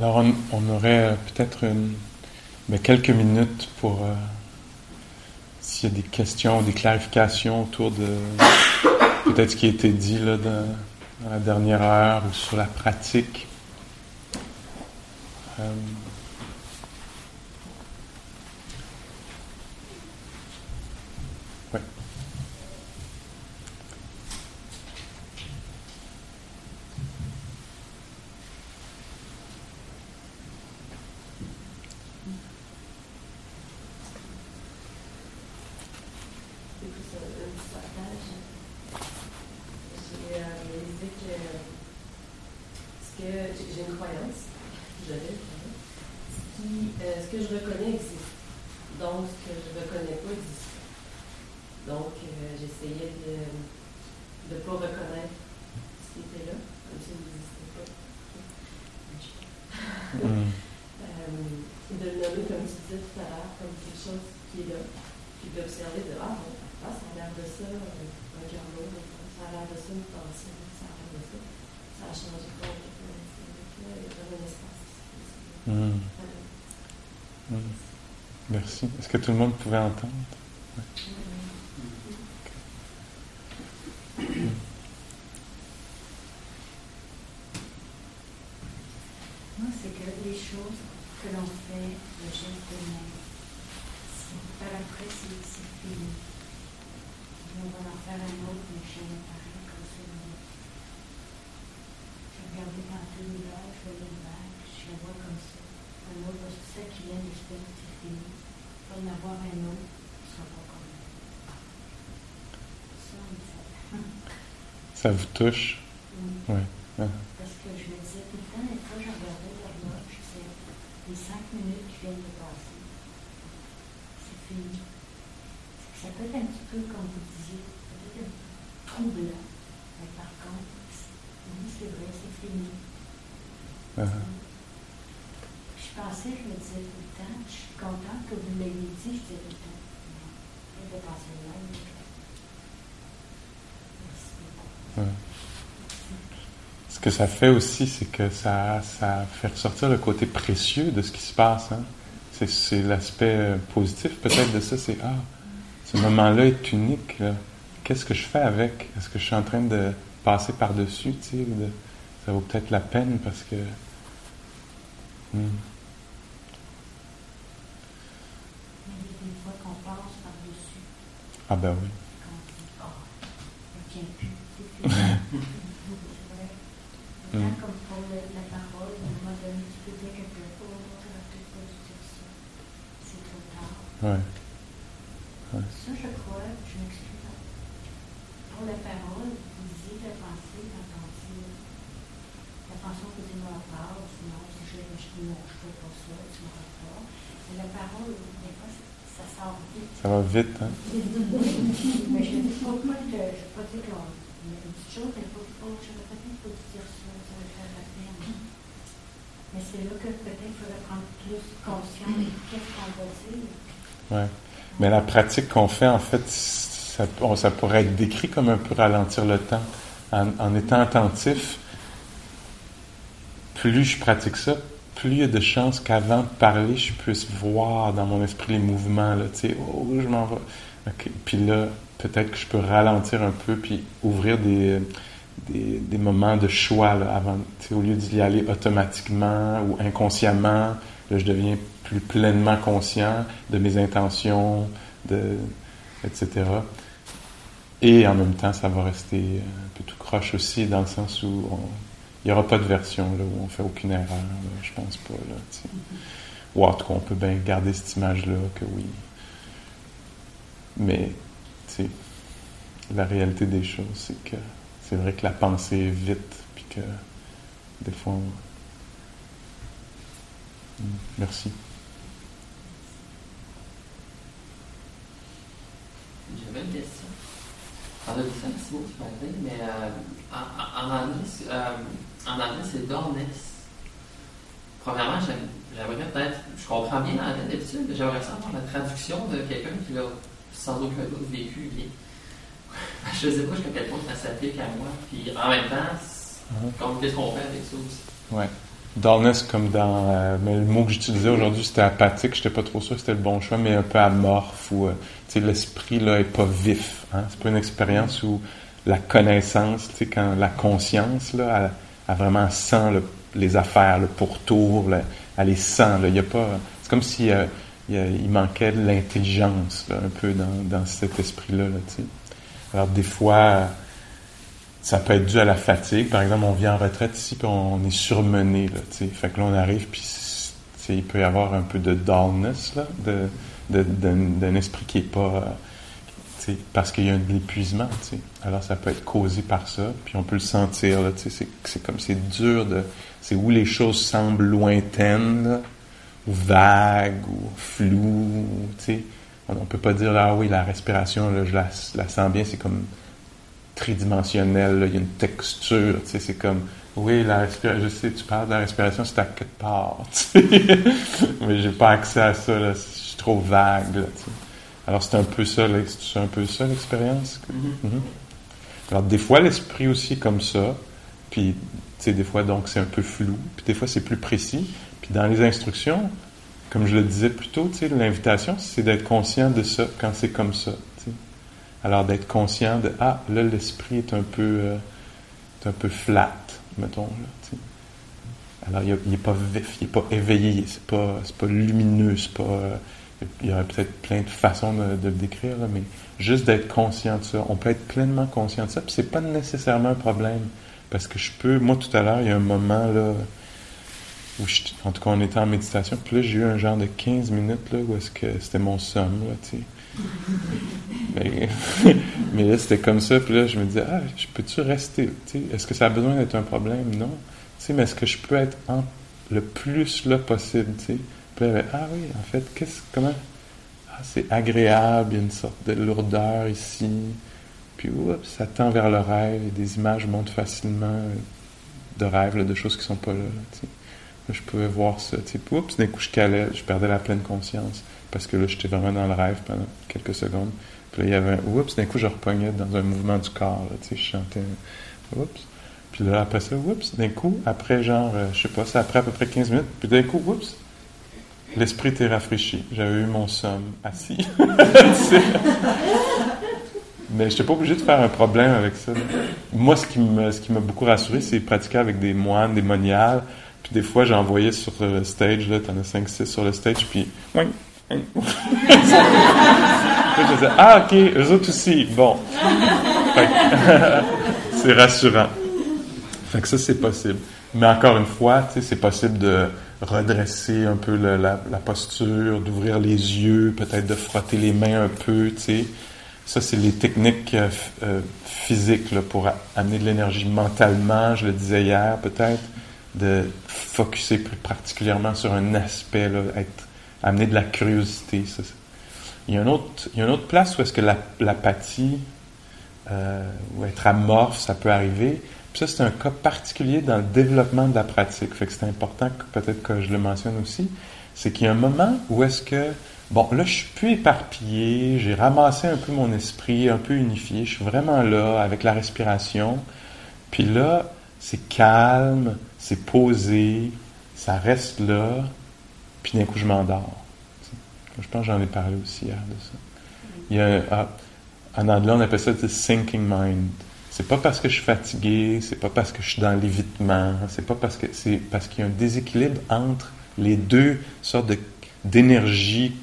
Alors on, aurait euh, peut-être ben, quelques minutes pour euh, s'il y a des questions ou des clarifications autour de peut-être ce qui a été dit dans, la dernière heure ou sur la pratique. Euh, Est-ce que tout le monde pouvait entendre? Moi, c'est que les choses que l'on fait, le geste de main, par après, c'est fini. on va en faire un autre, mais je n'ai pas comme ça. Je regardais tantôt l'hiver, je fais les vagues, je vois comme ça. Un autre, c'est ça qui vient de se c'est fini en avoir un autre, ça va comme ça. Ça vous touche? Oui. Ouais. Parce que je me disais tout le temps, et fois, je regardais l'horloge, c'est les cinq minutes qui viennent de passer. C'est fini. Ça peut être un petit peu, comme vous disiez, peut-être un peu troublant. Mais par contre, oui, c'est vrai, c'est fini. Uh -huh pensais, je me disais tout le temps, je suis contente que vous l'ayez dit, je disais tout le temps. Je vais passer Merci Ce que ça fait aussi, c'est que ça, ça fait ressortir le côté précieux de ce qui se passe. Hein. C'est l'aspect euh, positif peut-être de ça, c'est Ah, ce moment-là est unique. Qu'est-ce que je fais avec? Est-ce que je suis en train de passer par-dessus Ça vaut peut-être la peine parce que. Hmm. Ah ben oui. Comme pour la parole, à un moment donné, tu peux dire quelque chose, tu vas peut-être pas dire ça. C'est trop tard. Ouais. ouais. Ça, je crois, je m'excuse. Pour la parole, vous disiez la pensée quand on dit la pensée que tu m'en parles, sinon, si je ne pas ça, tu m'en pas. Mais la parole, des fois, c'est ça va vite, hein? mais je ne dis pas que je ne pas dire que une petite chose, faut pas, je ne peut-être pas dire ça, ça va faire la peine. Mais c'est là que peut-être il faudrait prendre plus conscience de qu'est-ce qu'on va dire. Oui. Mais la pratique qu'on fait, en fait, ça, ça, pourrait être décrit comme un peu ralentir le temps. En, en étant attentif, plus je pratique ça, plus il y a de chances qu'avant de parler, je puisse voir dans mon esprit les mouvements, là, tu sais, oh, je m'en vais. Puis là, peut-être que je peux ralentir un peu, puis ouvrir des, moments de choix, là, avant, au lieu d'y aller automatiquement ou inconsciemment, là, je deviens plus pleinement conscient de mes intentions, de, etc. Et en même temps, ça va rester un peu tout croche aussi, dans le sens où on, il n'y aura pas de version là, où on fait aucune erreur, je pense pas. Là, Ou en tout cas, on peut bien garder cette image-là que oui. Mais, tu sais, la réalité des choses. C'est que c'est vrai que la pensée est vite, puis que des fois. Hmm, merci. J'avais une question. En de ça, merci beaucoup de mais euh, en, en, en anglais c'est dorness. Premièrement, j'aimerais peut-être, je comprends bien l'anglais d'habitude, mais j'aimerais savoir la traduction de quelqu'un qui l'a sans aucun doute vécu bien. je ne sais pas jusqu'à quel point ça s'applique à moi. Puis en même temps, qu'est-ce qu'on fait avec ça aussi? Ouais. Dullness, comme dans. Euh, mais le mot que j'utilisais aujourd'hui, c'était apathique. Je n'étais pas trop sûr que c'était le bon choix, mais un peu amorphe ou. Euh, tu sais, l'esprit, là, n'est pas vif. Hein? C'est pas une expérience où la connaissance, tu sais, quand la conscience, là, a, vraiment sent les affaires, le pourtour, elle les sent. Il y a pas. C'est comme si euh, il, manquait de l'intelligence, un peu dans, dans cet esprit-là, là. Alors, des fois ça peut être dû à la fatigue. Par exemple, on vient en retraite ici, puis on est surmené. Là, fait que là, on arrive, puis il peut y avoir un peu de dullness, là, d'un esprit qui est pas... parce qu'il y a un l'épuisement. Alors, ça peut être causé par ça, puis on peut le sentir. Là, c'est, comme, c'est dur de... C'est où les choses semblent lointaines, ou vagues, ou floues, On ne peut pas dire, ah oui, la respiration, là, je la, sens bien, c'est comme tridimensionnel, il y a une texture, c'est comme, oui, la respiration, je sais, tu parles de la respiration, c'est à quelque part, tu sais, mais j'ai pas accès à ça, là, je suis trop vague, là. Alors c'est un peu ça, c'est un peu ça l'expérience. Mm-hmm. Mm-hmm. Alors des fois l'esprit aussi est comme ça, puis tu sais des fois donc c'est un peu flou, puis des fois c'est plus précis. Puis dans les instructions, comme je le disais plus tôt, tu sais l'invitation c'est d'être conscient de ça quand c'est comme ça. Alors d'être conscient de ah là l'esprit est un peu euh, un peu flat, mettons là, Alors il n'est pas vif, il n'est pas éveillé, c'est pas pas lumineux, c'est pas euh, il y aurait peut-être plein de façons de, le décrire, mais juste d'être conscient de ça. On peut être pleinement conscient de ça, puis c'est pas nécessairement un problème. Parce que je peux, moi tout à l'heure, il y a un moment là, où en tout cas on était en méditation, puis là j'ai eu un genre de 15 minutes là, où est-ce que c'était mon somme, tu sais. Mais, là, c'était comme ça. Puis là, je me disais, ah, peux-tu rester? Est-ce que ça a besoin d'être un problème? Non. mais est-ce que je peux être le plus là possible? Là, ah oui, en fait, qu'est-ce, comment? Ah, c'est agréable, il y a une sorte de lourdeur ici. Puis, oups, ça tend vers le rêve et des images montent facilement de rêves, de choses qui sont pas là. je pouvais voir ça. Puis, oups, d'un coup, je calais, je perdais la pleine conscience parce que là, j'étais vraiment dans le rêve pendant quelques secondes. Puis là, il y avait un oups, d'un coup, je repognais dans un mouvement du corps, tu je chantais oups. Puis là, après ça, oups, d'un coup, après genre, euh, je sais pas, c'est après à peu près 15 minutes, puis d'un coup, oups, l'esprit était rafraîchi. J'avais eu mon somme assis. Mais je n'étais pas obligé de faire un problème avec ça. Moi, ce qui m'a ce qui m'a beaucoup rassuré, c'est pratiquer avec des moines, des moniales. Puis des fois, j'envoyais sur le stage, là, t'en as 5-6 sur le stage, puis je disais, ah, ok, eux autres aussi. Bon. c'est rassurant. Fait que ça, c'est possible. Mais encore une fois, c'est possible de redresser un peu la, posture, d'ouvrir les yeux, peut-être de frotter les mains un peu, tu sais. Ça, c'est les techniques euh, euh, physiques là, pour amener de l'énergie mentalement, je le disais hier, peut-être, de focuser plus particulièrement sur un aspect, là, être amener de la curiosité. Il, y a une autre, il y a autre place où est-ce que l'apathie euh, ou être amorphe, ça peut arriver. Ça, c'est un cas particulier dans le développement de la pratique. Fait que c'est important que peut-être que je le mentionne aussi. C'est qu'il y a un moment où est-ce que, bon, là, je suis plus éparpillé, j'ai ramassé un peu mon esprit, un peu unifié, je suis vraiment là avec la respiration. Puis là, c'est calme, c'est posé, ça reste là puis d'un coup, je m'endors. Je pense que j'en ai parlé aussi hier de ça. Il y a, ah, en anglais, on appelle ça le sinking mind. C'est pas parce que je suis fatigué, c'est pas parce que je suis dans l'évitement, c'est pas parce que c'est parce qu'il y a un déséquilibre entre les deux sortes d'énergie,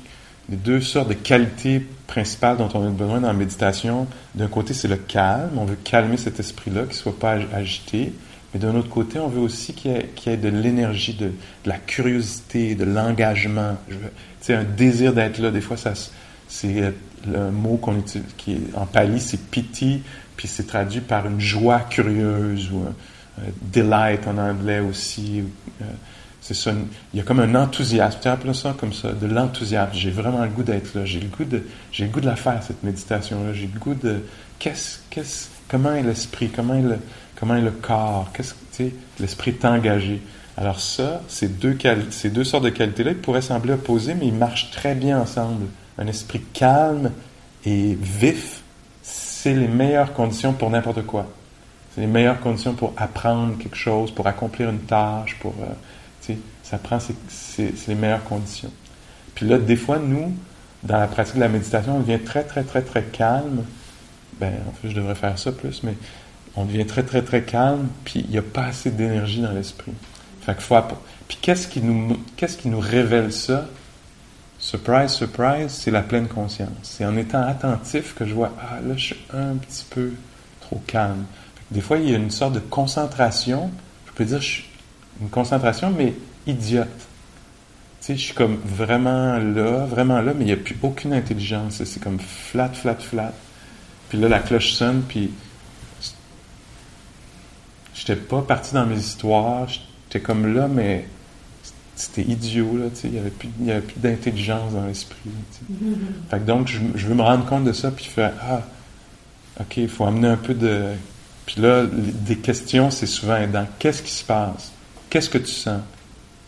les deux sortes de qualités principales dont on a besoin dans la méditation. D'un côté, c'est le calme, on veut calmer cet esprit-là, qu'il soit pas agité. Mais d'un autre côté, on veut aussi qu'il y, ait de l'énergie, de, la curiosité, de l'engagement. Sais, un désir d'être là. Des fois, c'est le mot qu'on utilise, qui est en pali, c'est piti, puis c'est traduit par une joie curieuse ou un, delight en anglais aussi. Euh, c'est ça, il y a comme un enthousiasme. Tu appelles ça comme ça, de l'enthousiasme. J'ai vraiment le goût d'être là. J'ai le goût de, j'ai le goût de la faire cette méditation-là. J'ai le goût de, qu'est-ce, qu'est-ce, comment est l'esprit, comment est le, comment le corps, qu'est-ce, tu sais, l'esprit est engagé. Alors ça, ces deux, ces deux sortes de qualités-là, ils pourraient sembler opposés, mais ils marchent très bien ensemble. Un esprit calme et vif, c'est les meilleures conditions pour n'importe quoi. C'est les meilleures conditions pour apprendre quelque chose, pour accomplir une tâche, pour... Euh, ça prend, c'est les meilleures conditions. Puis là, des fois, nous, dans la pratique de la méditation, on devient très, très, très, très calme. Ben, en fait, je devrais faire ça plus, mais on devient très, très, très calme, puis il n'y a pas assez d'énergie dans l'esprit. Fait Puis qu'est-ce qui, qu'est-ce qui nous révèle ça? Surprise, surprise, c'est la pleine conscience. C'est en étant attentif que je vois, ah là, je suis un petit peu trop calme. Des fois, il y a une sorte de concentration. Je peux dire, je suis une concentration, mais idiote. Tu sais, je suis comme vraiment là, vraiment là, mais il n'y a plus aucune intelligence. C'est comme flat, flat, flat. Puis là, la cloche sonne, puis j'étais pas parti dans mes histoires. J'étais comme là, mais c'était idiot, là. Il n'y avait plus, plus d'intelligence dans l'esprit. Fait que donc, je, veux me rendre compte de ça, puis faire, ah, OK, il faut amener un peu de... Puis là, des questions, c'est souvent aidant. Qu'est-ce qui se passe? qu'est-ce que tu sens?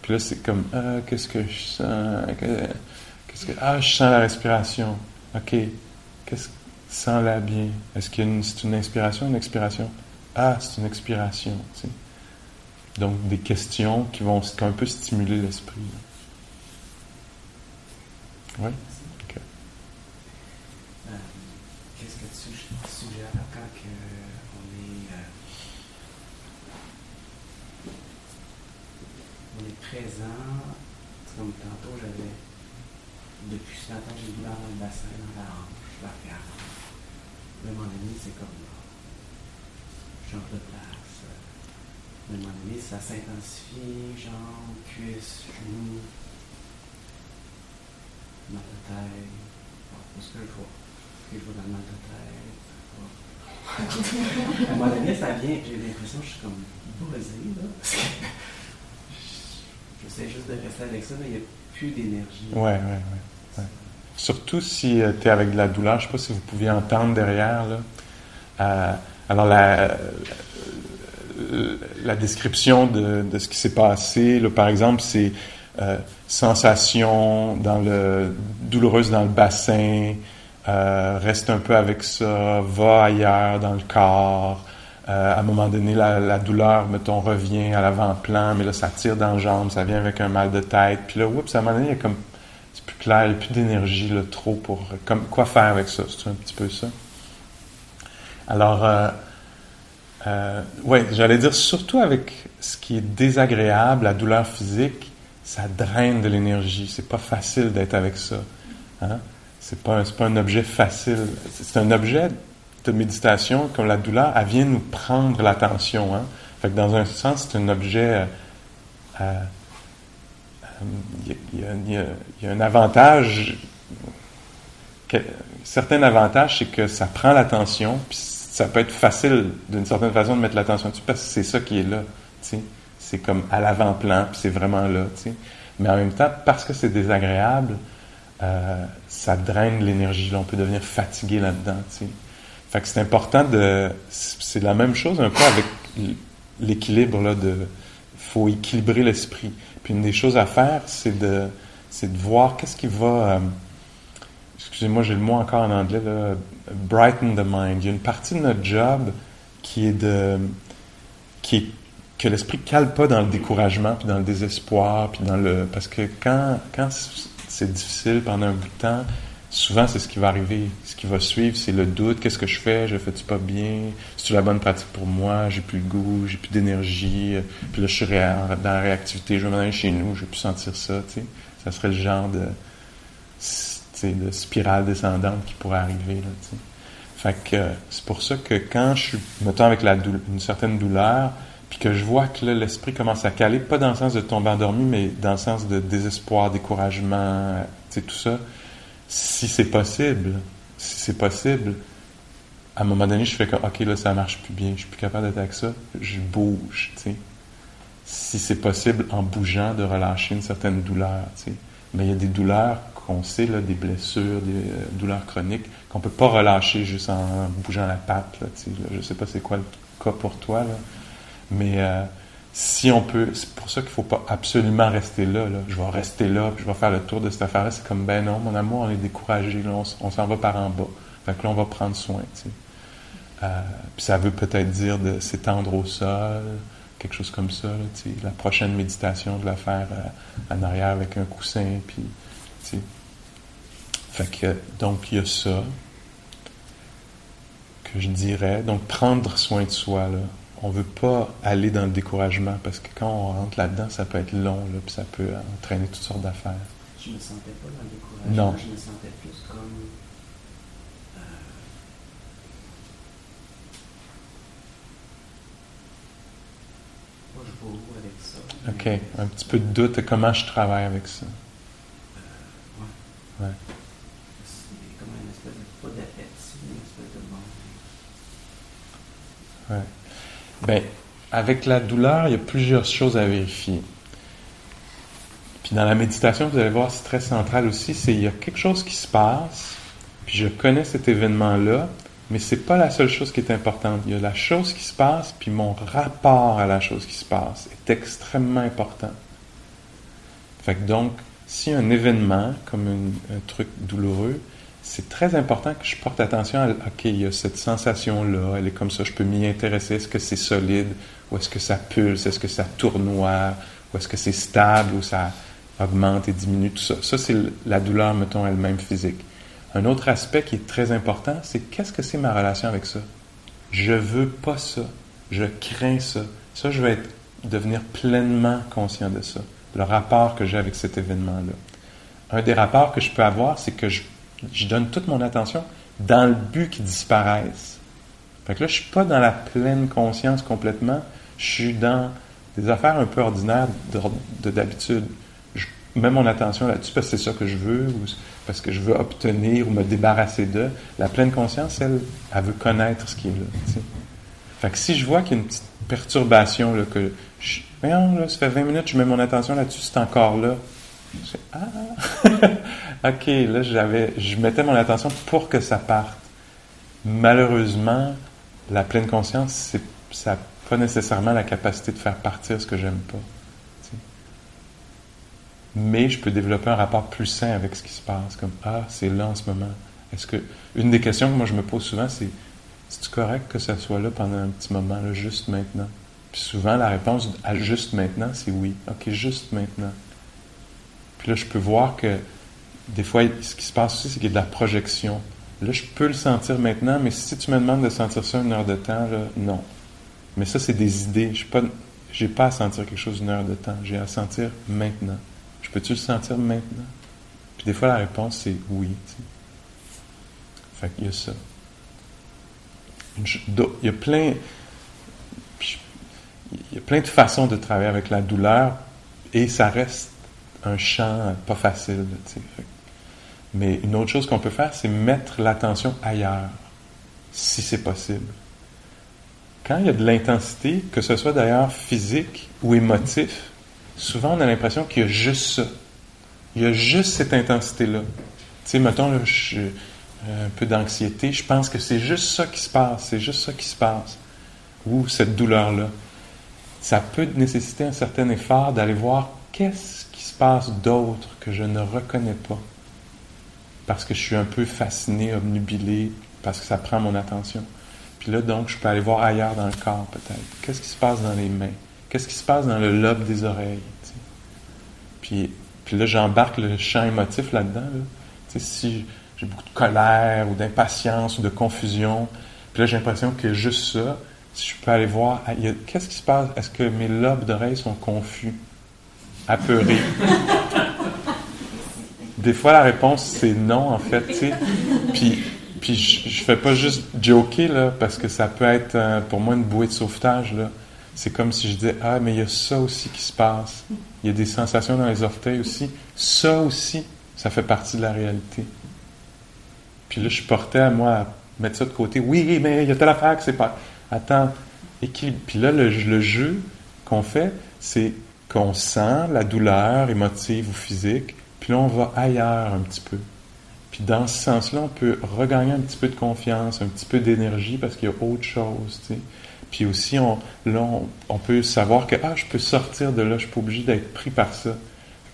Puis là, c'est comme, ah, qu'est-ce que je sens? Qu'est-ce que, ah, je sens la respiration. OK. Qu'est-ce sens-la bien. Est-ce une, c'est une inspiration, une expiration? Ah, c'est une expiration. Donc, des questions qui vont un peu stimuler l'esprit. Oui? présent, comme tantôt, j'avais, depuis ce matin, j'ai dans le bassin, dans la hanche, je la regarde. À un moment donné, c'est comme, je change de place. À un moment donné, ça s'intensifie, jambes, cuisses, genoux, mal de tête. Bon, ce que je vois. Ce que je vois dans le mal de tête. à un moment donné, ça vient, j'ai l'impression que je suis comme buzzé, là. J'essaie juste de rester avec ça, mais il n'y a plus d'énergie. Ouais, ouais, ouais. Surtout si euh, tu es avec de la douleur, je ne sais pas si vous pouviez entendre derrière. Là. Euh, alors, la, la description de, ce qui s'est passé, là, par exemple, c'est sensation dans le, douloureuse dans le bassin, reste un peu avec ça, va ailleurs dans le corps, euh, à un moment donné, la, douleur, mettons, revient à l'avant-plan, mais là, ça tire dans la jambe, ça vient avec un mal de tête. Puis là, oups, à un moment donné, il c'est plus clair, n'y a plus d'énergie, là, trop pour, quoi faire avec ça? C'est un petit peu ça. Alors, euh, ouais, j'allais dire, surtout avec ce qui est désagréable, la douleur physique, ça draine de l'énergie. C'est pas facile d'être avec ça. Hein? C'est pas, un objet facile. C'est un objet de méditation, comme la douleur, elle vient nous prendre l'attention. Hein? Dans un sens, c'est un objet. Il y, a un avantage. certains avantages, c'est que ça prend l'attention, ça peut être facile d'une certaine façon de mettre l'attention dessus parce que c'est ça qui est là. C'est comme à l'avant-plan, puis c'est vraiment là. Mais en même temps, parce que c'est désagréable, euh, ça draine l'énergie. On peut devenir fatigué là-dedans. Fait que c'est important de. C'est la même chose un peu avec l'équilibre, là, faut équilibrer l'esprit. Puis une des choses à faire, c'est de, c'est de voir qu'est-ce qui va. Euh, excusez-moi, j'ai le mot encore en anglais, là, brighten the mind. Il y a une partie de notre job qui est de. qui que l'esprit cale pas dans le découragement, puis dans le désespoir, puis dans le... Parce que quand, quand c'est difficile pendant un bout de temps, souvent, c'est ce qui va arriver. Ce qui va suivre, c'est le doute. Qu'est-ce que je fais? Je fais-tu pas bien? C'est-tu la bonne pratique pour moi? J'ai plus le goût, j'ai plus d'énergie. Puis là, je suis dans la réactivité. Je vais m'en aller chez nous, je vais plus sentir ça, tu sais. Ça serait le genre de, de spirale descendante qui pourrait arriver, là, que c'est pour ça que quand je suis, mettons, avec une certaine douleur, puis que je vois que l'esprit commence à caler, pas dans le sens de tomber endormi, mais dans le sens de désespoir, découragement, sais, tout ça, si c'est possible, si c'est possible, à un moment donné, je fais comme, OK, là, ça marche plus bien, je suis plus capable d'être avec ça, je bouge. Si c'est possible, en bougeant, de relâcher une certaine douleur. Mais il y a des douleurs qu'on sait, là, des blessures, des euh, douleurs chroniques, qu'on peut pas relâcher juste en bougeant la patte, là. Là. Je sais pas c'est quoi le cas pour toi, là. Mais euh, si on peut, c'est pour ça qu'il faut pas absolument rester là, là. Je vais rester là, puis je vais faire le tour de cette affaire-là. C'est comme, ben non, mon amour, on est découragé, là, on, on s'en va par en bas. Fait que là, on va prendre soin. Euh, ça veut peut-être dire de s'étendre au sol, quelque chose comme ça. là, la prochaine méditation, de la faire en arrière avec un coussin. Puis. Fait que, donc, il y a ça que je dirais. Donc, prendre soin de soi. Là. On veut pas aller dans le découragement parce que quand on rentre là-dedans, ça peut être long, là, puis ça peut entraîner toutes sortes d'affaires. Je me sentais pas dans le découragement. Non. Je me sentais plus comme. euh, Moi, je vais où avec ça? OK. Un petit peu de doute de comment je travaille avec ça. euh, ouais. Ouais. C'est comme une espèce de. Pas d'appétit, mais une espèce de manque. Ouais. Ben, avec la douleur, il y a plusieurs choses à vérifier. Puis dans la méditation, vous allez voir, c'est très central aussi, c'est il y a quelque chose qui se passe, puis je connais cet événement-là, mais c'est pas la seule chose qui est importante. Il y a la chose qui se passe, puis mon rapport à la chose qui se passe est extrêmement important. Fait que donc, si un événement, comme un truc douloureux, c'est très important que je porte attention à, OK, il y a cette sensation-là, elle est comme ça, je peux m'y intéresser. Est-ce que c'est solide? Ou est-ce que ça pulse? Est-ce que ça tournoie? Ou est-ce que c'est stable? Ou ça augmente et diminue? Tout ça? Ça, c'est la douleur, mettons, elle-même physique. Un autre aspect qui est très important, c'est qu'est-ce que c'est ma relation avec ça? Je veux pas ça. Je crains ça. Ça, je vais devenir pleinement conscient de ça. Le rapport que j'ai avec cet événement-là. Un des rapports que je peux avoir, c'est que je, je donne toute mon attention dans le but qu'il disparaisse. Fait que là, je suis pas dans la pleine conscience complètement. Je suis dans des affaires un peu ordinaires de d'habitude. Je mets mon attention là-dessus parce que c'est ça que je veux ou parce que je veux obtenir ou me débarrasser de. La pleine conscience, elle, elle veut connaître ce qui est là. Fait que si je vois qu'il y a une petite perturbation, là, que je, voyons, là, ça fait 20 minutes, je mets mon attention là-dessus, c'est encore là. Je ah, ok, là, j'avais, je mettais mon attention pour que ça parte. Malheureusement, la pleine conscience, c'est, ça n'a pas nécessairement la capacité de faire partir ce que j'aime pas. Mais je peux développer un rapport plus sain avec ce qui se passe, comme ah, c'est là en ce moment. Est-ce que une des questions que moi je me pose souvent, c'est c'est correct que ça soit là pendant un petit moment, là, juste maintenant. Puis souvent la réponse à juste maintenant, c'est oui. Ok, juste maintenant. Puis là, je peux voir que des fois, ce qui se passe aussi, c'est qu'il y a de la projection. Là, je peux le sentir maintenant, mais si tu me demandes de sentir ça une heure de temps, non. Mais ça, c'est des idées. Je n'ai pas, pas à sentir quelque chose une heure de temps. J'ai à sentir maintenant. Je peux-tu le sentir maintenant? Puis des fois, la réponse, c'est oui. tu sais. Fait qu'il y a ça. Il y a plein... Il y a plein de façons de travailler avec la douleur et ça reste un champ pas facile. Mais une autre chose qu'on peut faire, c'est mettre l'attention ailleurs, si c'est possible. Quand il y a de l'intensité, que ce soit d'ailleurs physique ou émotif, souvent on a l'impression qu'il y a juste ça. Il y a juste cette intensité-là. Tu sais, mettons, là, je- un peu d'anxiété, je pense que c'est juste ça qui se passe, c'est juste ça qui se passe. Ou cette douleur-là. Ça peut nécessiter un certain effort d'aller voir qu'est-ce qui se passe d'autre que je ne reconnais pas. Parce que je suis un peu fasciné, obnubilé, parce que ça prend mon attention. Puis là, donc, je peux aller voir ailleurs dans le corps, peut-être. Qu'est-ce qui se passe dans les mains? Qu'est-ce qui se passe dans le lobe des oreilles? Puis, là, j'embarque le champ émotif là-dedans. Si j'ai beaucoup de colère ou d'impatience ou de confusion, puis là, j'ai l'impression que juste ça, si je peux aller voir, qu'est-ce qui se passe? Est-ce que mes lobes d'oreilles sont confus, apeurés? Des fois, la réponse, c'est non, en fait. Puis, puis je, je fais pas juste joker, là, parce que ça peut être, euh, pour moi, une bouée de sauvetage, là. C'est comme si je disais, ah, mais il y a ça aussi qui se passe. Il y a des sensations dans les orteils aussi. Ça aussi, ça fait partie de la réalité. Puis là, je portais à moi à mettre ça de côté. Oui, mais il y a telle affaire que c'est pas. Attends, équilibre. Puis là, le, le jeu qu'on fait, c'est qu'on sent la douleur émotive ou physique, puis là, on va ailleurs un petit peu. Puis dans ce sens-là, on peut regagner un petit peu de confiance, un petit peu d'énergie parce qu'il y a autre chose, tu. Puis aussi, on, là, on, peut savoir que, ah, je peux sortir de là, je suis pas obligé d'être pris par ça.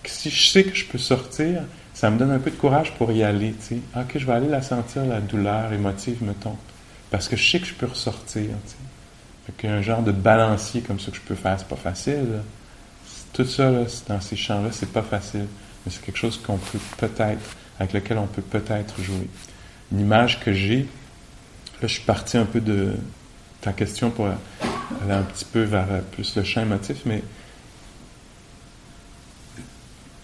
Que si je sais que je peux sortir, ça me donne un peu de courage pour y aller, tu. Ah, ok, je vais aller la sentir, la douleur émotive, mettons. Parce que je sais que je peux ressortir, tu. Fait qu'il y a un genre de balancier comme ça que je peux faire. C'est pas facile. Tout ça, là, dans ces champs-là, c'est pas facile. Mais c'est quelque chose qu'on peut peut-être, avec lequel on peut peut-être jouer. Une image que j'ai, là, je suis parti un peu de ta question pour aller un petit peu vers plus le champ émotif, mais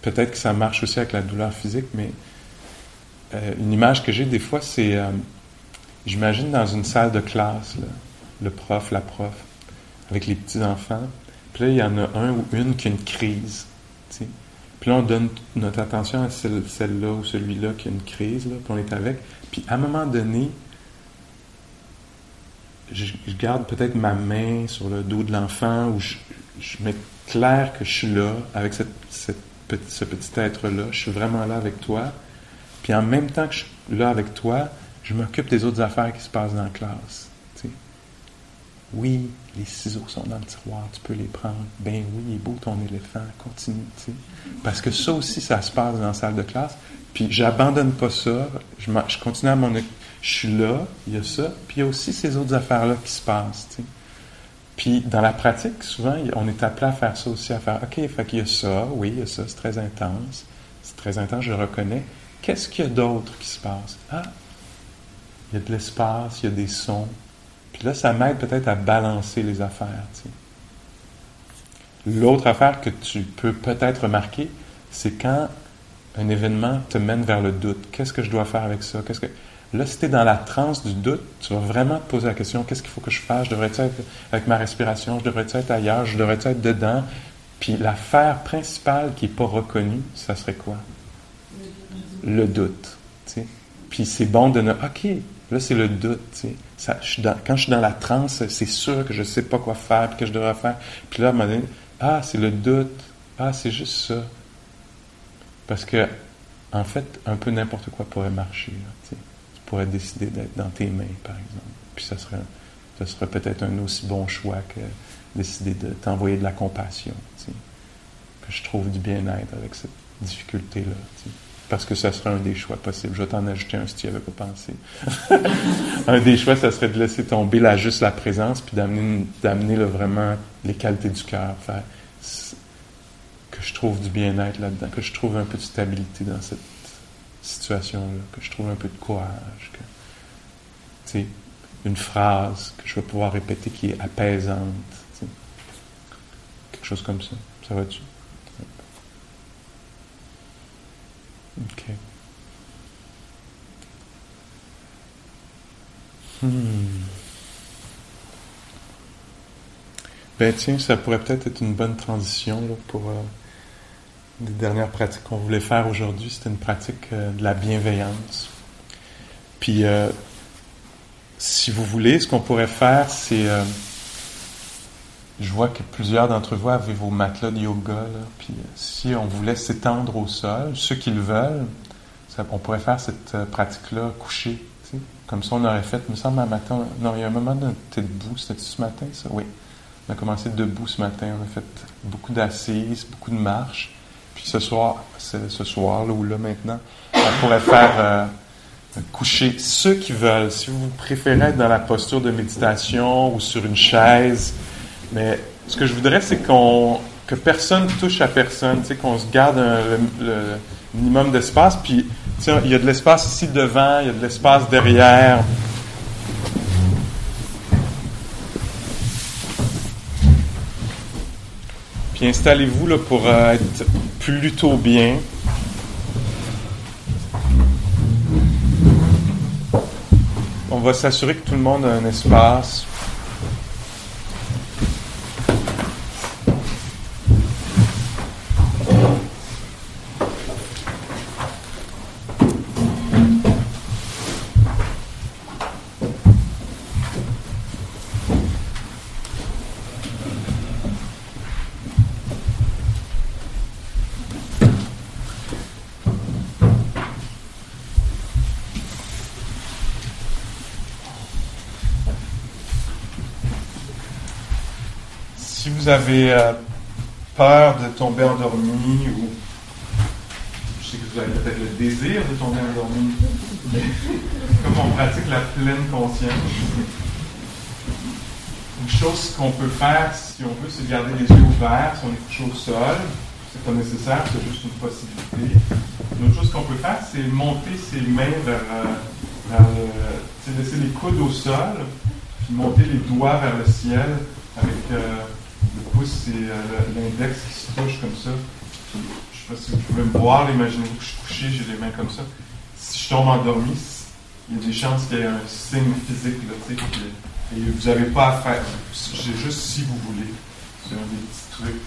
peut-être que ça marche aussi avec la douleur physique, mais euh, une image que j'ai des fois, c'est, euh, j'imagine dans une salle de classe, le prof, la prof, avec les petits-enfants, puis là, il y en a un ou une qui a une crise. Puis là, on donne notre attention à celle- celle-là ou celui-là qui a une crise, là, puis on est avec. Puis à un moment donné, je, garde peut-être ma main sur le dos de l'enfant ou je, je m'éclaire que je suis là avec cette, ce petit être-là. Je suis vraiment là avec toi. Puis en même temps que je suis là avec toi, je m'occupe des autres affaires qui se passent dans la classe. tu sais. Oui, les ciseaux sont dans le tiroir, tu peux les prendre. Ben oui, il est beau ton éléphant, continue. Parce que ça aussi, ça se passe dans la salle de classe. Puis j'abandonne pas ça, je, continue à occuper. Je suis là, il y a ça, puis il y a aussi ces autres affaires-là qui se passent. Puis dans la pratique, souvent, on est appelé à faire ça aussi, à faire OK, fait qu'il y a ça, oui, il y a ça, c'est très intense. C'est très intense, je reconnais. Qu'est-ce qu'il y a d'autre qui se passe? Ah, il y a de l'espace, il y a des sons. Puis là, ça m'aide peut-être à balancer les affaires. L'autre affaire que tu peux peut-être remarquer, c'est quand un événement te mène vers le doute. Qu'est-ce que je dois faire avec ça? Qu'est-ce que... Là, si tu es dans la transe du doute, tu vas vraiment te poser la question, qu'est-ce qu'il faut que je fasse? Je devrais être avec ma respiration? Je devrais être ailleurs? Je devrais être dedans? Puis l'affaire principale qui n'est pas reconnue, ça serait quoi? Le doute. Puis c'est bon de ne... OK, là, c'est le doute. quand je suis dans la transe, c'est sûr que je ne sais pas quoi faire, puis que je devrais faire. Puis là, à un moment donné, ah, c'est le doute. Ah, c'est juste ça. Parce que, en fait, un peu n'importe quoi pourrait marcher. tu pourrais décider d'être dans tes mains, par exemple. Puis ça serait, ça serait peut-être un aussi bon choix que décider de t'envoyer de la compassion. tu sais. Que je trouve du bien-être avec cette difficulté-là. Parce que ça serait un des choix possibles. Je vais t'en ajouter un si tu n'y avais pas pensé. un des choix, ça serait de laisser tomber juste la présence, puis d'amener, d'amener vraiment les qualités du cœur. Faire que je trouve du bien-être là-dedans, que je trouve un peu de stabilité dans cette situation-là, que je trouve un peu de courage, tu sais, une phrase que je vais pouvoir répéter qui est apaisante, quelque chose comme ça. Ça va-tu? Ok. Hmm. Ben tiens, ça pourrait peut-être être une bonne transition pour euh, les dernières pratiques qu'on voulait faire aujourd'hui. C'était une pratique euh, de la bienveillance. Puis, euh, si vous voulez, ce qu'on pourrait faire, c'est... je vois que plusieurs d'entre vous avez vos matelas de yoga. Puis, euh, si on voulait s'étendre au sol, ceux qui le veulent, on pourrait faire cette euh, pratique-là couché. tu sais. Comme ça, on aurait fait, me semble, un matin. Non, il y a un moment on était debout. C'était ce matin, ça? Oui. On a commencé debout ce matin. On a fait beaucoup d'assises, beaucoup de marches. Puis ce soir, ce soir, là ou là maintenant, on pourrait faire euh, coucher. Ceux qui veulent, si vous préférez être dans la posture de méditation ou sur une chaise, mais ce que je voudrais, c'est qu'on que personne touche à personne, qu'on se garde le, minimum d'espace. Puis, il y a de l'espace ici devant, il y a de l'espace derrière. Puis installez-vous là pour euh, être plutôt bien. On va s'assurer que tout le monde a un espace. si vous avez euh, peur de tomber endormi ou je sais que vous avez peut-être le désir de tomber endormi, comme on pratique la pleine conscience, une chose qu'on peut faire si on veut, c'est garder les yeux ouverts, si on est couché au sol. C'est pas nécessaire, c'est juste une possibilité. Une autre chose qu'on peut faire, c'est monter ses mains vers, euh, vers le. C'est laisser les coudes au sol, puis monter les doigts vers le ciel avec euh, et euh, l'index qui se touchent comme ça. Je sais pas si vous pouvez me voir, imaginez-vous que je suis couché, j'ai les mains comme ça. Si je tombe endormi, il y a des chances qu'il y ait un signe physique, là, et vous n'avez pas à faire. J'ai juste si vous voulez. C'est un des petits trucs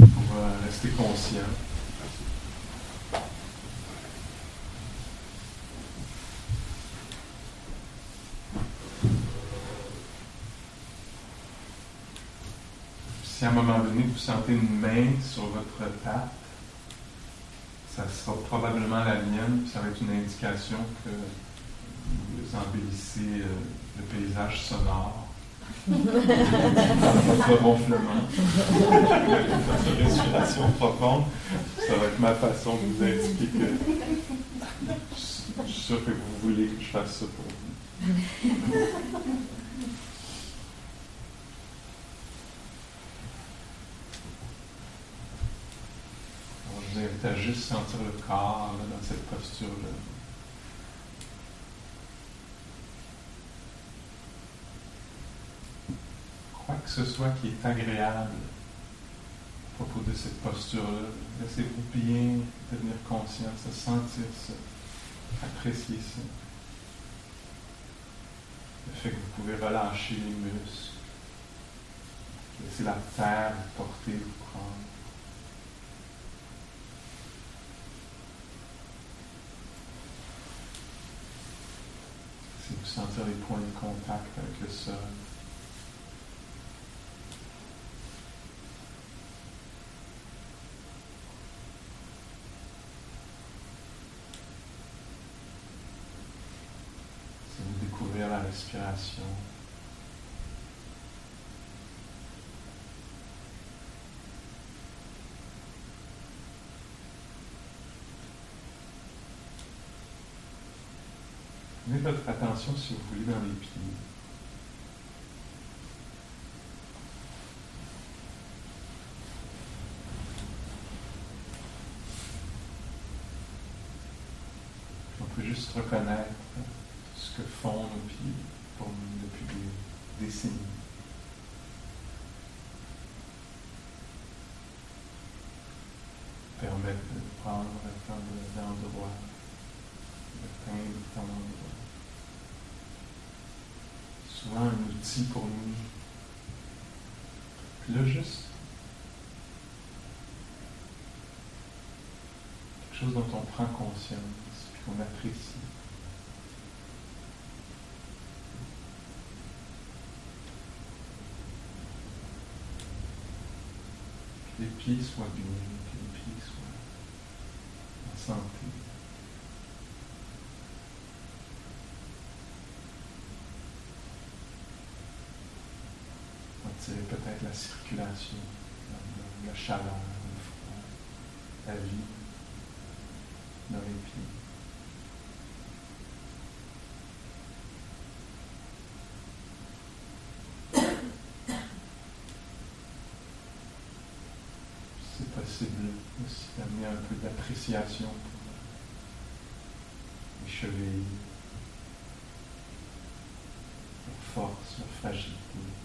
euh, pour euh, rester conscient. Si à un moment donné vous sentez une main sur votre patte, ça sera probablement la mienne, ça va être une indication que vous embellissez euh, le paysage sonore. votre ronflement, votre respiration profonde, ça va être ma façon de vous indiquer que je suis sûr que vous voulez que je fasse ça pour vous. Alors, je vous invite à juste sentir le corps dans cette posture-là. quoi que ce soit qui est agréable à propos de cette posture-là. Laissez-vous bien devenir conscient, de sentir ça, apprécier ça. Le fait que vous pouvez relâcher les muscles, laisser la terre porter, vous prendre. Vous sentir les points de contact avec le sol. la respiration. Mettez votre attention, si vous voulez, dans les pieds. On peut juste reconnaître ce que font nos pieds depuis des décennies. Permettre de prendre le temps d'endroit, de teindre ton endroit. Souvent un outil pour nous. Puis là, juste quelque chose dont on prend conscience, puis qu'on apprécie. les pieds soient bien, que les pieds soient en santé. Sentir peut-être la circulation, la chaleur, le froid, la vie dans les pieds. possible aussi d'amener un peu d'appréciation pour les chevilles, leur force, leur fragilité.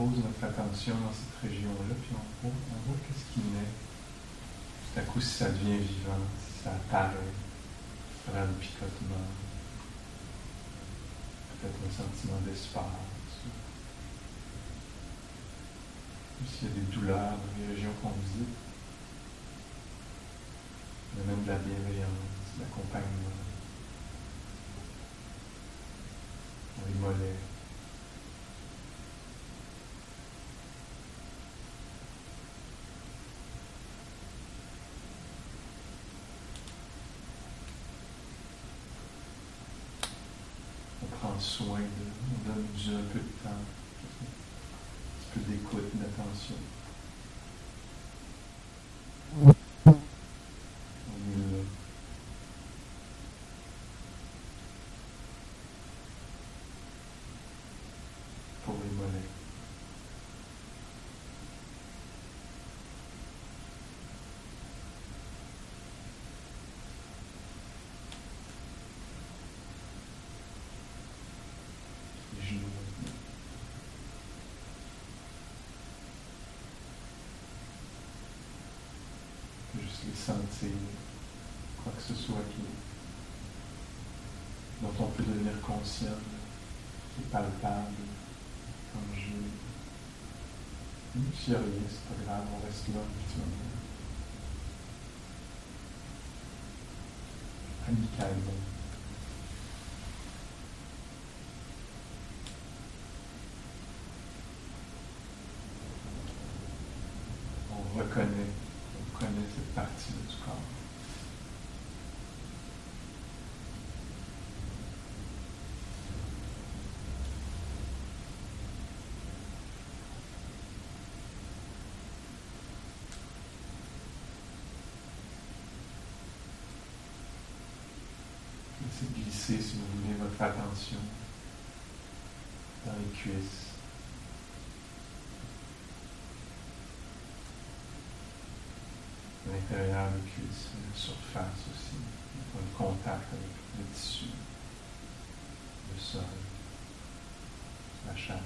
Pose notre attention dans cette région-là, puis on voit, qu'est-ce qui naît tout à coup, si ça devient vivant, si ça apparaît, ça un picotement, peut-être un sentiment d'espace, s'il y a des douleurs dans les régions qu'on visite, il y a même de la bienveillance, de l'accompagnement, dans les mollets. Soin d'eux. On donne un peu de temps, un petit peu d'écoute, d'attention. On est là. Pour les mollets. Les genoux maintenant. Juste les quoi que ce soit qui, dont on peut devenir conscient, qui est palpable, tangible. Même S'il n'y rien, c'est pas grave, on reste là moment. Amicalement. On reconnaît, on connaît cette partie du corps. Si vous voulez, votre attention dans les cuisses. l'intérieur des cuisses, la surface aussi, le contact avec le tissu, le sol, la chair.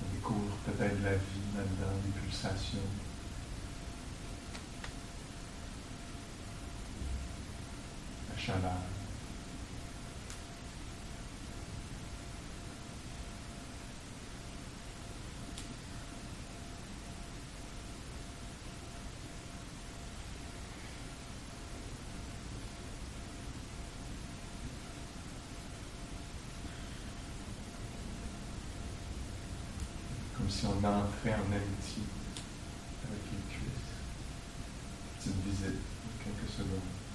On découvre peut-être la vie là-dedans, des pulsations. Comme si on entrait en amitié avec les cuisses. Petite visite quelques secondes.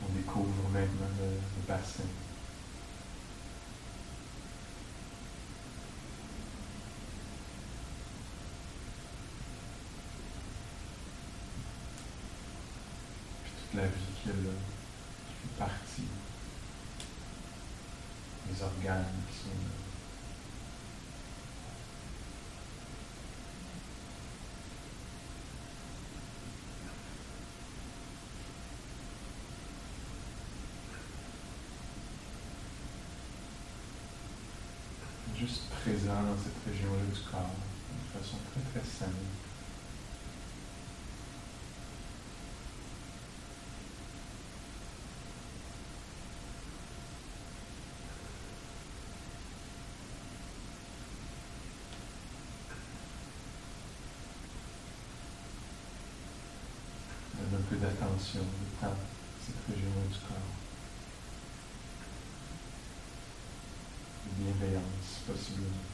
On découvre maintenant le, le bassin. puis toute la vie qu'il y a là, qui fait partie, les organes qui sont là. Dans cette région-là du de façon très très. Donne un peu d'attention, de temps, cette région du corps. Bienveillance, possiblement.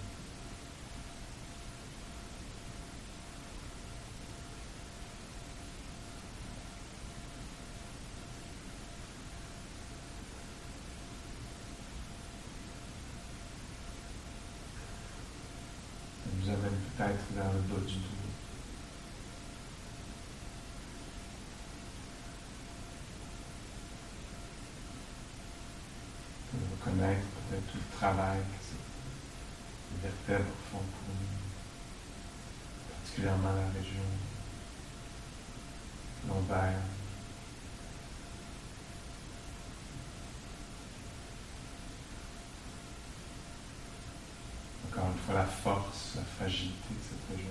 Ça nous amène peut-être vers le bas du dos. reconnaître peut-être tout le travail que ces vertèbres font pour nous, particulièrement la région lombaire. Encore une fois, la force, la fragilité de cette région.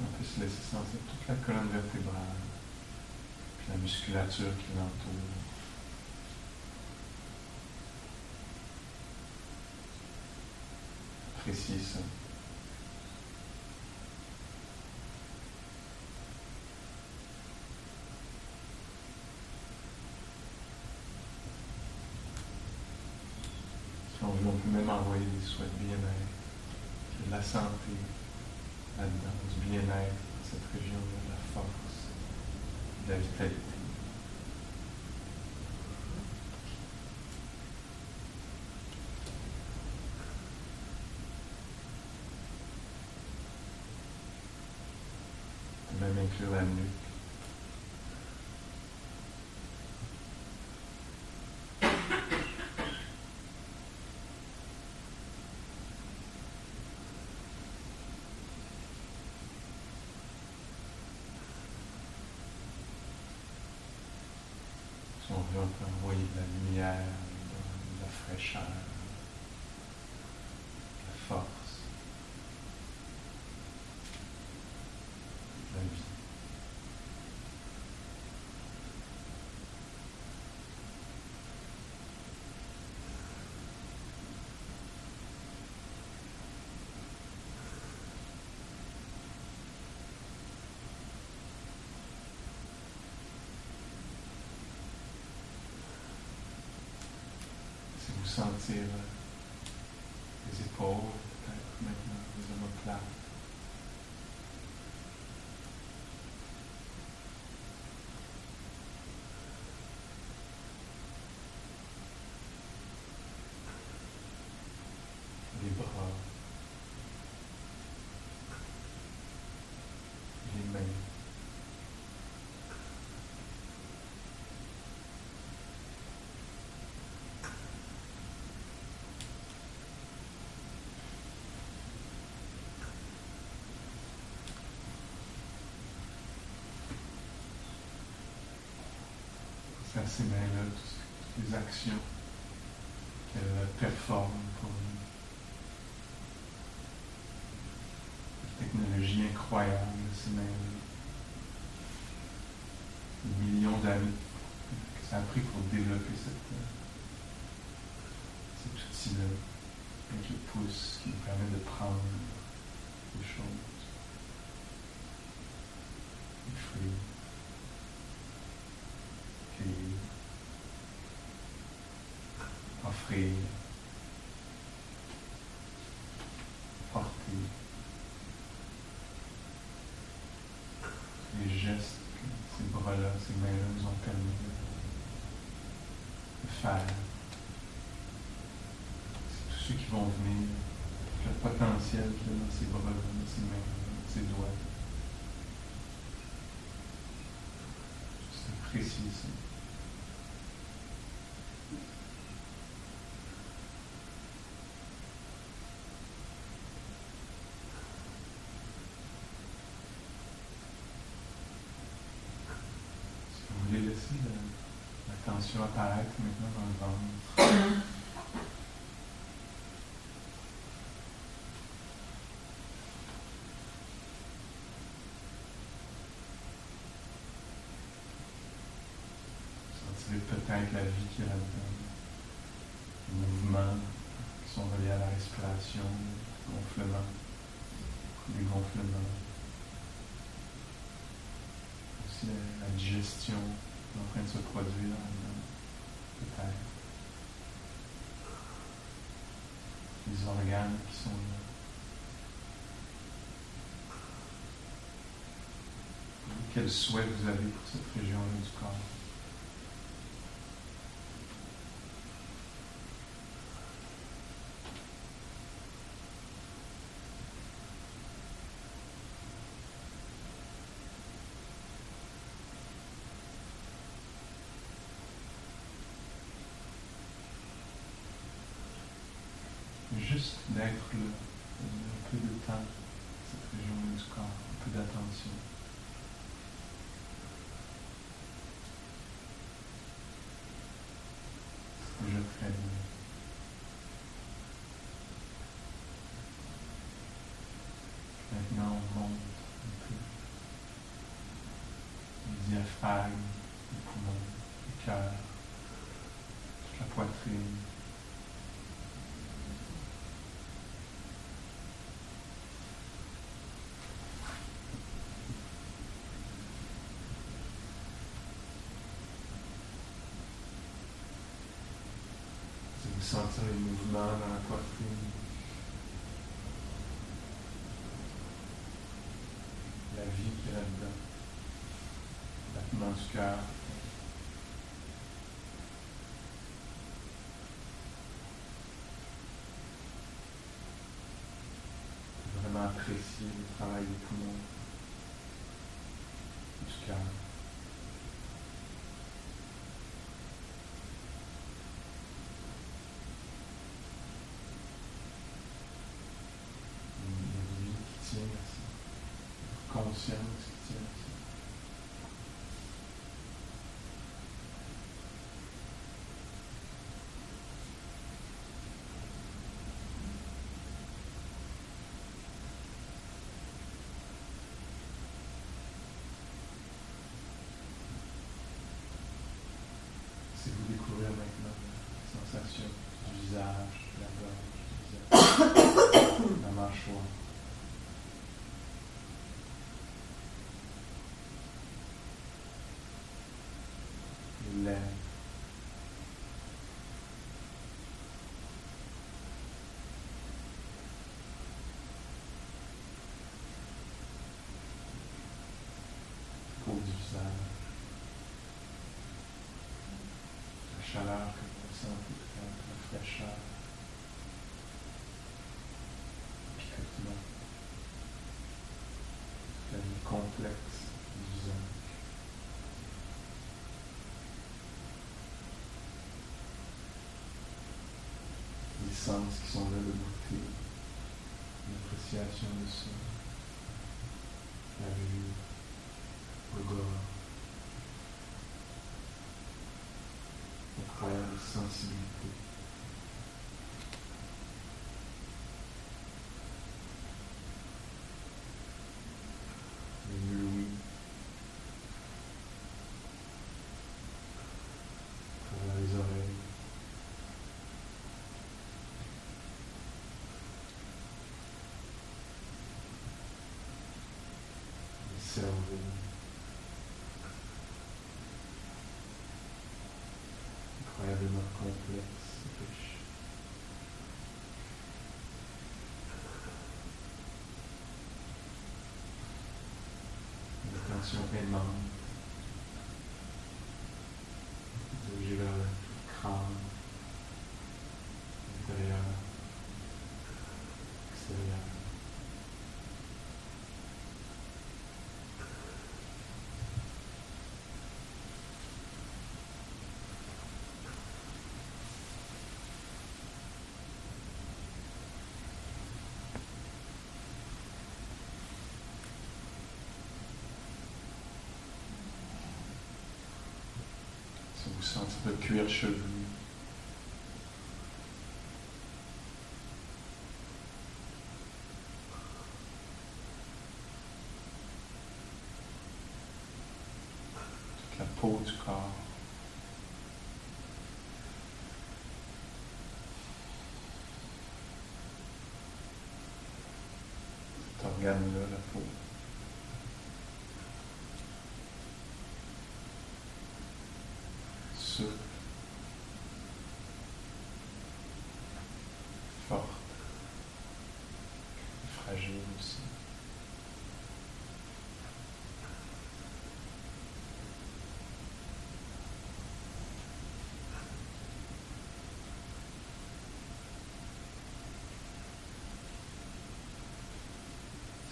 On peut se laisser sentir toute la colonne vertébrale, puis la musculature qui l'entoure. apprécier ça. Si on veut, on peut souhaits de bien-être, la santé là-dedans, du bien-être cette région, de la force, de la vitalité. Même inclure la nuque. Si on veut, envoyer de la lumière, de la fraîcheur, de la force, de la vie. Si vous sentir euh, les épaules, peut-être maintenant, les omoplates. Les bras. Les mains. À ces mains-là, toutes les actions qu'elles performent pour nous. La technologie incroyable de ces mains-là. Des millions d'années que ça a pris pour développer cette, euh, cet outil-là, avec le pouce qui nous permet de prendre des choses, fruits. cueillir, offrir, porter. Les gestes que ces bras-là, ces mains-là nous ont permis de, de faire. C'est tous ceux qui vont venir, le potentiel qu'il a dans ces bras-là, dans ces mains-là, dans ces doigts. Juste apprécier ça. Si vous voulez laisser la, la apparaître maintenant dans le ventre. Sentirez peut-être la vie qu'il y a là-dedans. Les mouvements qui sont reliés à la respiration, gonflement, des gonflements. Aussi la, digestion qui est en train de se produire. Les organes qui sont là. Quel souhait vous avez pour cette région-là du corps? diaphragme, les poumons, le cœur, toute la poitrine. Vous sentez les mouvements dans la poitrine. Vraiment apprécier le travail des poumons, du cœur. Une vie qui tient à conscience qui tient à ça. Si vous découvrez maintenant la sensation du visage, la gorge, la mâchoire. Les lèvres. Du visage. La chaleur que vous ressentez le picotement, la vie complexe du visage. Les sens qui sont là de goûter, l'appréciation de ça, la vue, l'odorat. incroyable sensibilité. Les louis. Travers les oreilles. Le cerveau. Incroyablement complexe, riche. Une attention aimante, Vous sentez le cuir chevelu, toute la peau du corps, cet organe-là, la peau. Souple, forte, fragile aussi.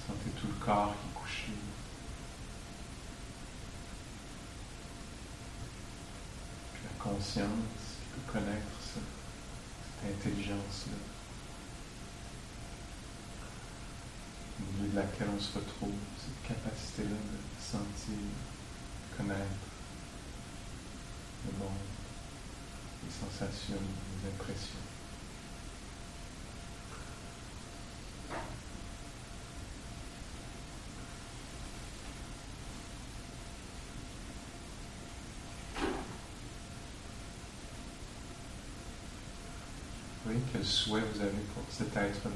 Sentez tout le corps qui est couché. Puis la conscience qui peut connaître cette intelligence-là, au milieu de laquelle on se retrouve, cette capacité-là de sentir, connaître le monde, les sensations, les impressions. souhait vous avez pour cet être-là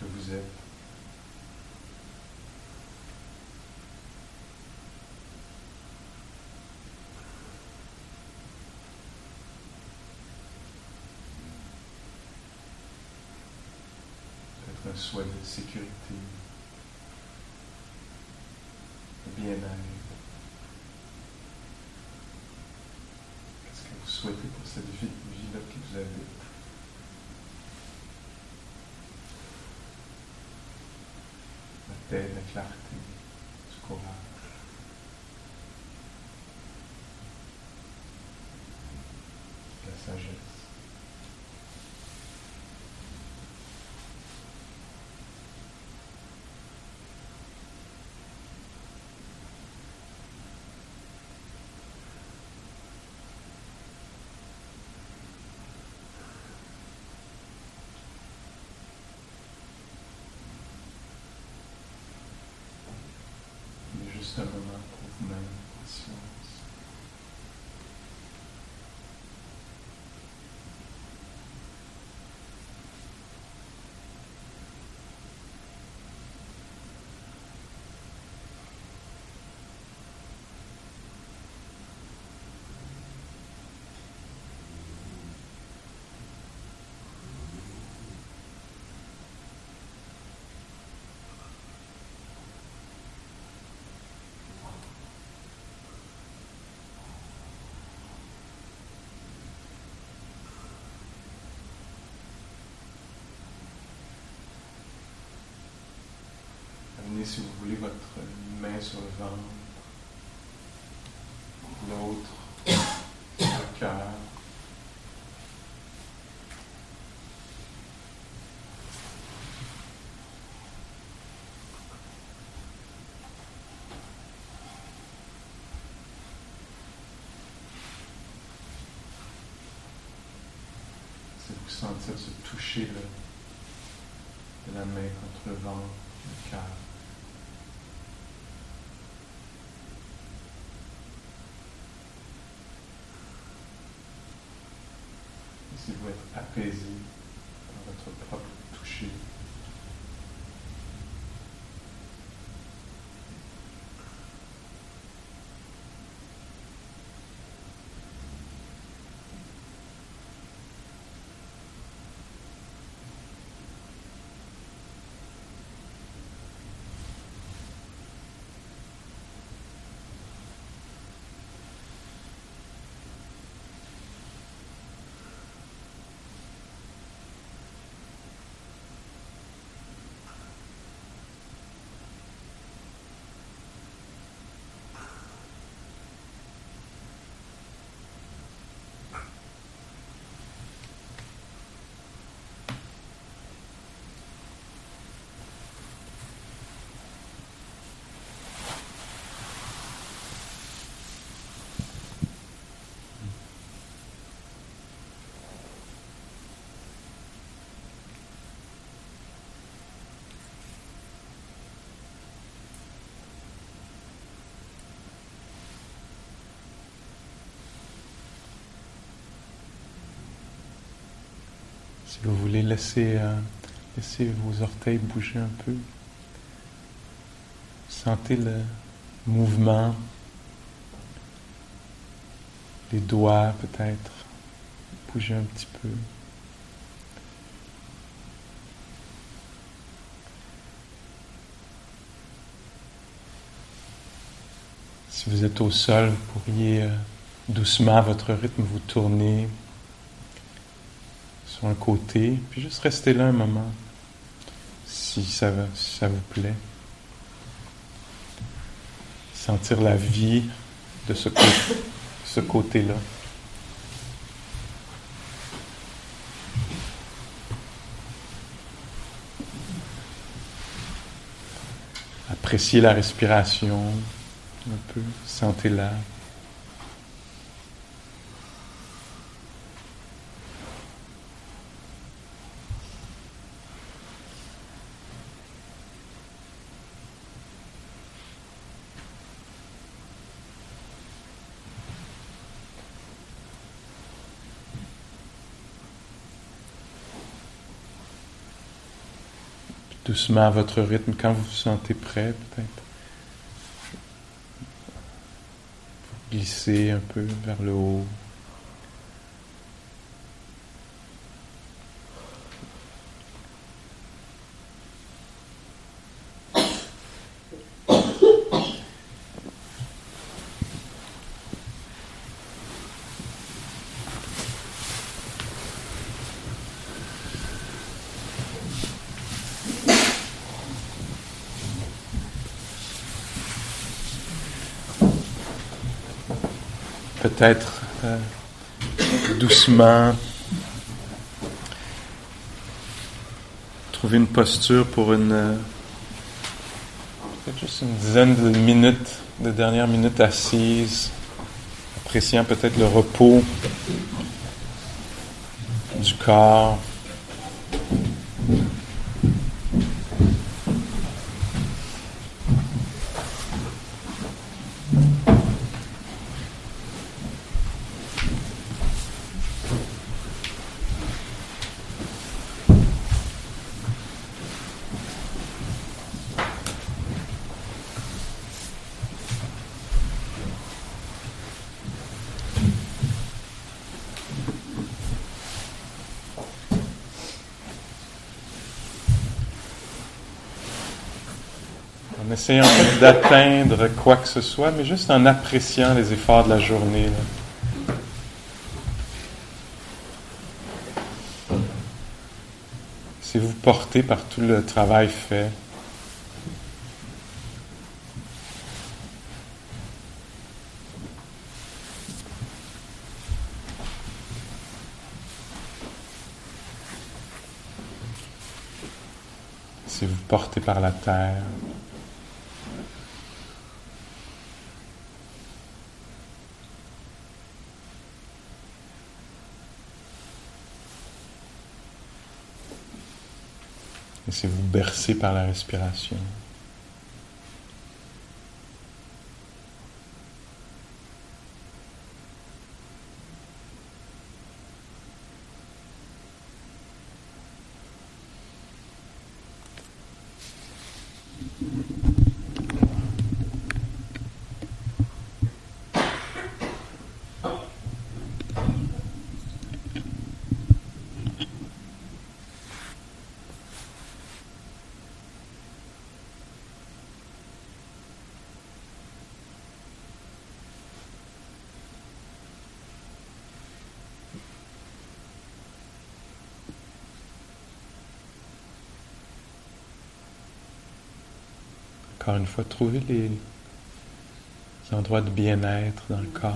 que vous êtes. Peut-être un souhait de sécurité, de bien-être. Souhaitez pour cette vie, vie-là qui vous habite? La paix, la clarté, du courage. La sagesse. Mais juste si vous voulez, votre main sur le ventre, l'autre, le cœur. C'est vous sentir ce toucher de la main contre le ventre, le cœur. Laissez-vous être apaisé par votre propre toucher. Si vous voulez laisser, euh, laisser vos orteils bouger un peu, sentez le mouvement, les doigts peut-être bouger un petit peu. Si vous êtes au sol, vous pourriez euh, doucement à votre rythme vous tourner un côté, puis juste rester là un moment, si ça, si ça vous plaît. Sentir la vie de ce, côté, côté-là. Appréciez la respiration un peu, sentez-la. Doucement à votre rythme, quand vous vous sentez prêt, peut-être. Glisser un peu vers le haut. Peut-être euh, doucement trouver une posture pour une euh, peut-être juste une dizaine de minutes, de dernières minutes assises, appréciant peut-être le repos du corps. En essayant d'atteindre quoi que ce soit, mais juste en appréciant les efforts de la journée. là. Si vous portez par tout le travail fait, si vous portez par la terre, et si vous bercez par la respiration. Encore une fois, trouvez les endroits de bien-être dans le corps.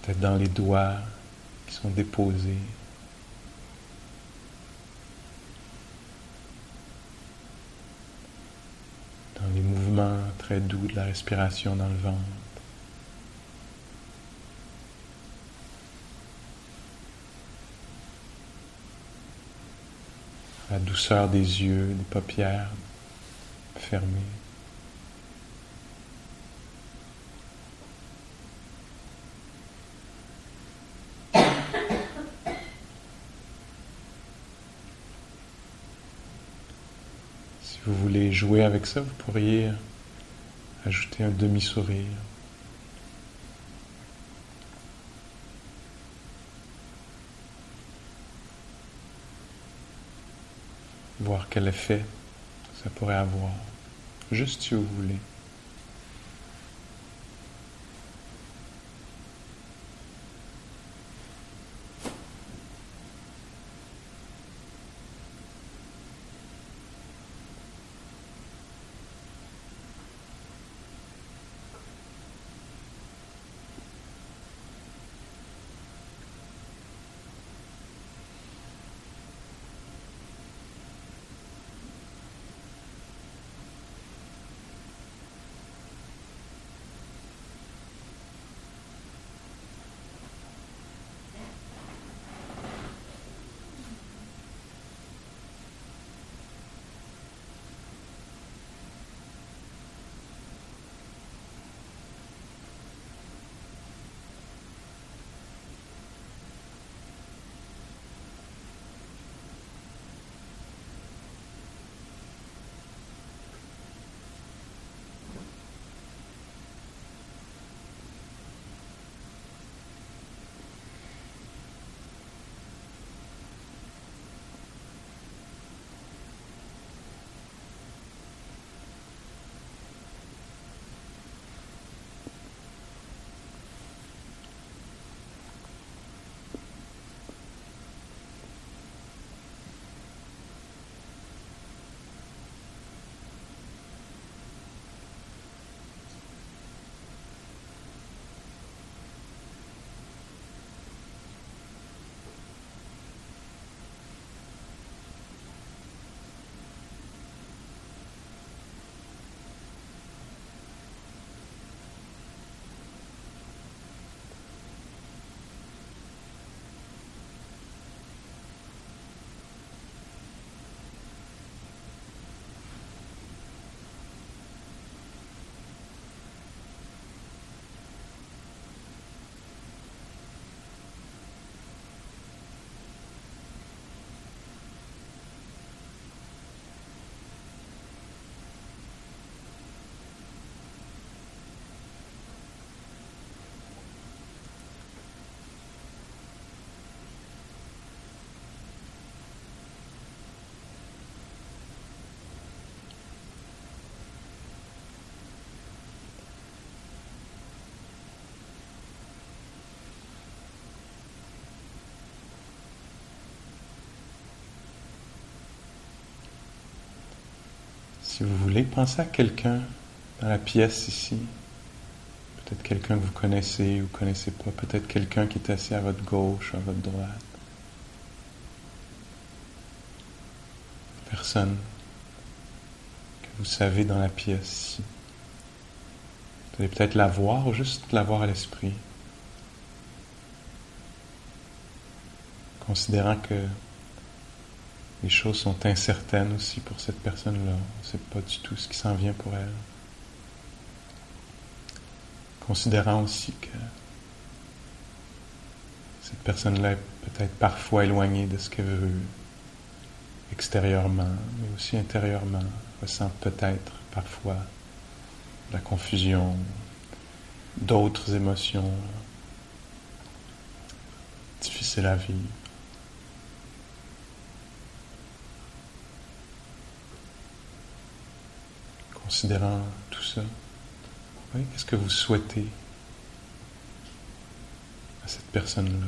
Peut-être dans les doigts qui sont déposés. dans les mouvements très doux de la respiration dans le ventre. La douceur des yeux, des paupières fermées. Si vous voulez jouer avec ça, vous pourriez ajouter un demi-sourire. Voir quel effet ça pourrait avoir, juste si vous voulez. Si vous voulez, pensez à quelqu'un dans la pièce ici. Peut-être quelqu'un que vous connaissez ou connaissez pas. Peut-être quelqu'un qui est assis à votre gauche ou à votre droite. Personne que vous savez dans la pièce ici. Vous allez peut-être la voir ou juste la voir à l'esprit. Considérant que les choses sont incertaines aussi pour cette personne-là. On ne sait pas du tout ce qui s'en vient pour elle. Considérant aussi que cette personne-là est peut-être parfois éloignée de ce qu'elle veut extérieurement, mais aussi intérieurement, ressent peut-être parfois la confusion, d'autres émotions difficiles à vivre. Considérant tout ça, qu'est-ce que vous souhaitez à cette personne-là?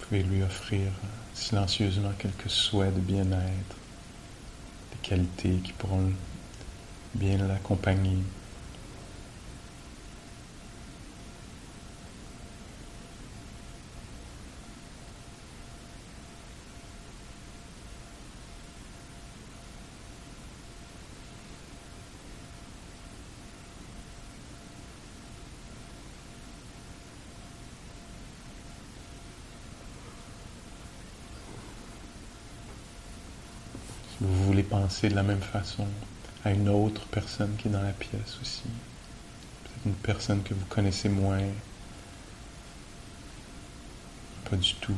Pouvez lui offrir silencieusement quelques souhaits de bien-être, des qualités qui pourront bien l'accompagner vous voulez de la même façon à une autre personne qui est dans la pièce aussi. Peut-être une personne que vous connaissez moins. Pas du tout.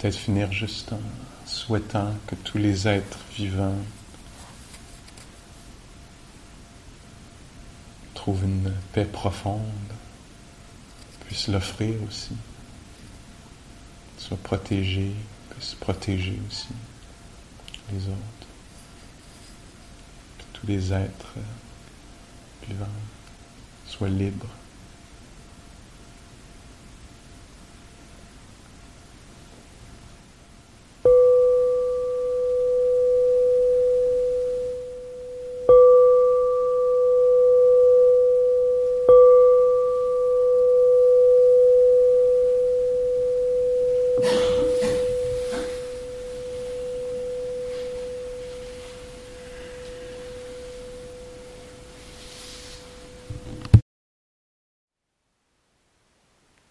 Peut-être finir juste en souhaitant que tous les êtres vivants trouvent une paix profonde, puissent l'offrir aussi, soient protégés, puissent protéger aussi les autres, que tous les êtres vivants soient libres.